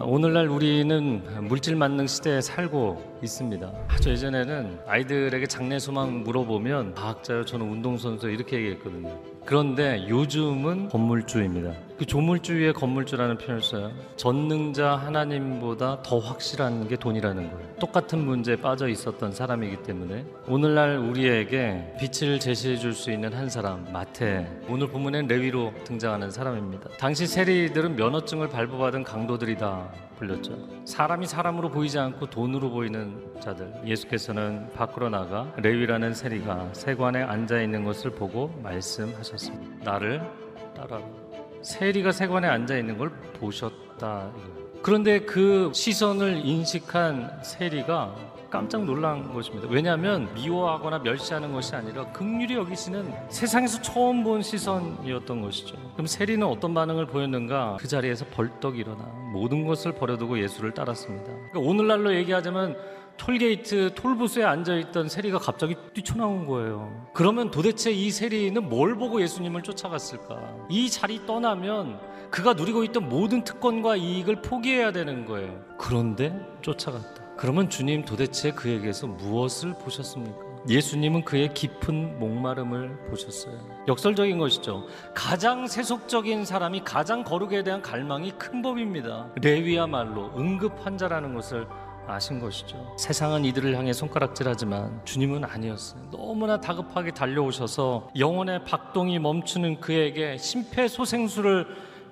오늘날 우리는 물질 만능 시대에 살고 있습니다. 아주 예전에는 아이들에게 장래 소망 물어보면 과학자요, 저는 운동선수 이렇게 얘기했거든요. 그런데 요즘은 건물주입니다. 그 조물주 위에 건물주라는 표현을 써요. 전능자 하나님보다 더 확실한 게 돈이라는 거예요. 똑같은 문제에 빠져 있었던 사람이기 때문에 오늘날 우리에게 빛을 제시해 줄 수 있는 한 사람, 마태. 오늘 본문엔 레위로 등장하는 사람입니다. 당시 세리들은 면허증을 발부받은 강도들이다 불렸죠. 사람이 사람으로 보이지 않고 돈으로 보이는 자들. 예수께서는 밖으로 나가 레위라는 세리가 세관에 앉아 있는 것을 보고 말씀하셨습니다. 나를 따라라. 세리가 세관에 앉아 있는 걸 보셨다. 그런데 그 시선을 인식한 세리가 깜짝 놀란 것입니다. 왜냐하면 미워하거나 멸시하는 것이 아니라 극률이 여기시는 세상에서 처음 본 시선이었던 것이죠. 그럼 세리는 어떤 반응을 보였는가? 그 자리에서 벌떡 일어나 모든 것을 버려두고 예수를 따랐습니다. 그러니까 오늘날로 얘기하자면 톨게이트 톨부스에 앉아있던 세리가 갑자기 뛰쳐나온 거예요. 그러면 도대체 이 세리는 뭘 보고 예수님을 쫓아갔을까? 이 자리 떠나면 그가 누리고 있던 모든 특권과 이익을 포기해야 되는 거예요. 그런데 쫓아갔다. 그러면 주님 도대체 그에게서 무엇을 보셨습니까? 예수님은 그의 깊은 목마름을 보셨어요. 역설적인 것이죠. 가장 세속적인 사람이 가장 거룩에 대한 갈망이 큰 법입니다. 레위야말로 응급 환자라는 것을 아신 것이죠. 세상은 이들을 향해 손가락질하지만 주님은 아니었어요. 너무나 다급하게 달려오셔서 영혼의 박동이 멈추는 그에게 심폐소생술을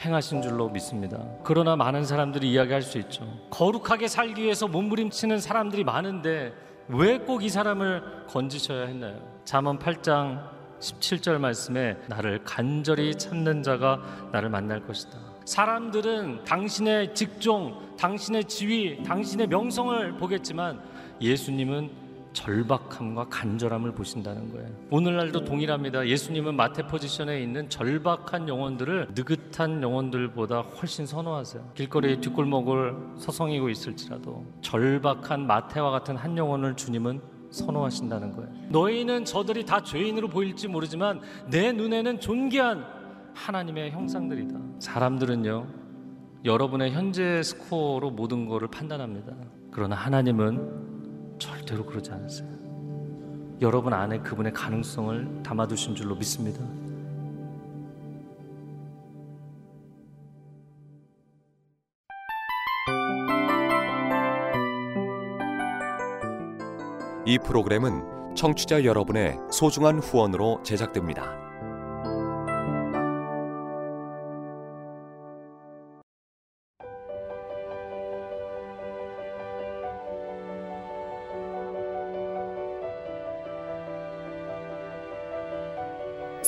행하신 줄로 믿습니다. 그러나 많은 사람들이 이야기할 수 있죠. 거룩하게 살기 위해서 몸부림치는 사람들이 많은데 왜 꼭 이 사람을 건지셔야 했나요? 잠언 8장 17절 말씀에 나를 간절히 찾는 자가 나를 만날 것이다. 사람들은 당신의 직종, 당신의 지위, 당신의 명성을 보겠지만 예수님은 절박함과 간절함을 보신다는 거예요. 오늘날도 동일합니다. 예수님은 마태 포지션에 있는 절박한 영혼들을 느긋한 영혼들보다 훨씬 선호하세요. 길거리 뒷골목을 서성이고 있을지라도 절박한 마태와 같은 한 영혼을 주님은 선호하신다는 거예요. 너희는 저들이 다 죄인으로 보일지 모르지만 내 눈에는 존귀한 하나님의 형상들이다. 사람들은요, 여러분의 현재 스코어로 모든 것을 판단합니다. 그러나 하나님은 절대로 그러지 않으세요. 여러분 안에 그분의 가능성을 담아두신 줄로 믿습니다. 이 프로그램은 청취자 여러분의 소중한 후원으로 제작됩니다.